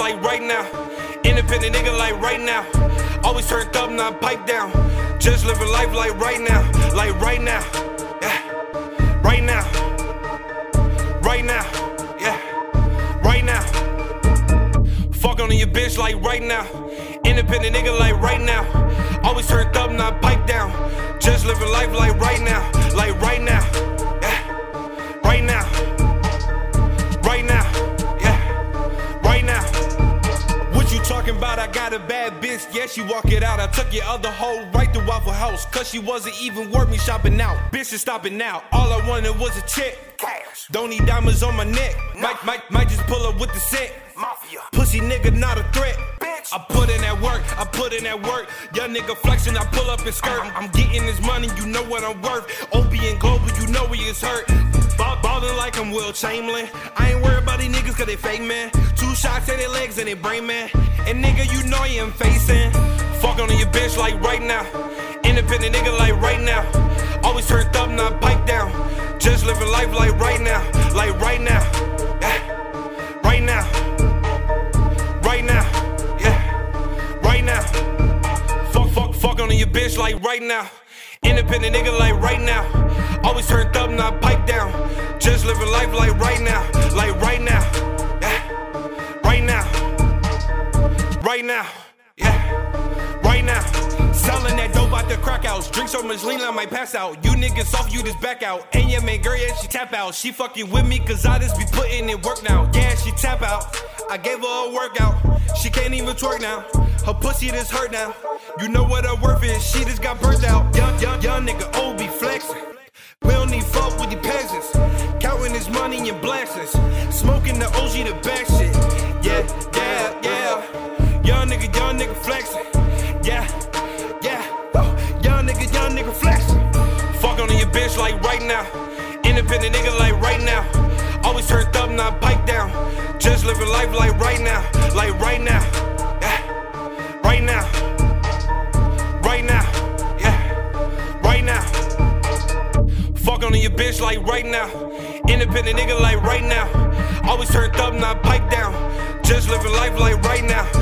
like right now. Independent nigga like right now. Always turned up, not pipe down. Just living life like right now, like right now. Yeah, right now. Right now, yeah, right now. Fuck on your bitch like right now. Independent nigga like right now. Always turned up, not pipe down. Just living life like right now, I got a bad bitch, yeah, she walk it out. I took your other hoe right to Waffle House, cause she wasn't even worth me shopping out. Bitch is stopping now, all I wanted was a chick. Cash. Don't need diamonds on my neck. Might, might, might just pull up with the set. Mafia. Pussy nigga, not a threat. I put in that work, I put in that work. Young nigga flexing, I pull up and skirt. I'm, getting this money, you know what I'm worth. OB and Global, you know he is hurt. Ball, ballin' like I'm Wilt Chamberlain. I ain't worried about these niggas cause they fake, man. Two shots in their legs and they brain, man. And nigga, you know you ain't facing. Fuck on your bitch like right now. Independent nigga like right now. Always turned up, not pipe down. Just living life like right now. Like right now. Bitch like right now. Independent nigga like right now. Always turned up, not pipe down. Just living life like right now. Like right now. Yeah. Right now. Right now. Yeah. Right now. Selling that dope out the crack house. Drink so much lean, I might pass out. You niggas soft, you just back out. And your man girl, yeah, she tap out. She fucking with me, cause I just be putting in work now. Yeah, she tap out. I gave her a workout. She can't even twerk now. Her pussy just hurt now. You know what her worth is. She just got burnt out. Young, young, young nigga, old be flexing. We don't need fuck with the peasants. Counting his money and blessings. Smoking the OG, the best shit. Yeah, yeah, yeah. Young nigga, young nigga flexing. Yeah, yeah. Young nigga, young nigga flexing. Fuck on your bitch like right now. Independent nigga like right now. Right now. Right now. Yeah. Right now. Fuck on your bitch like right now. Independent nigga like right now. Always turned up, not pipe down. Just living life like right now.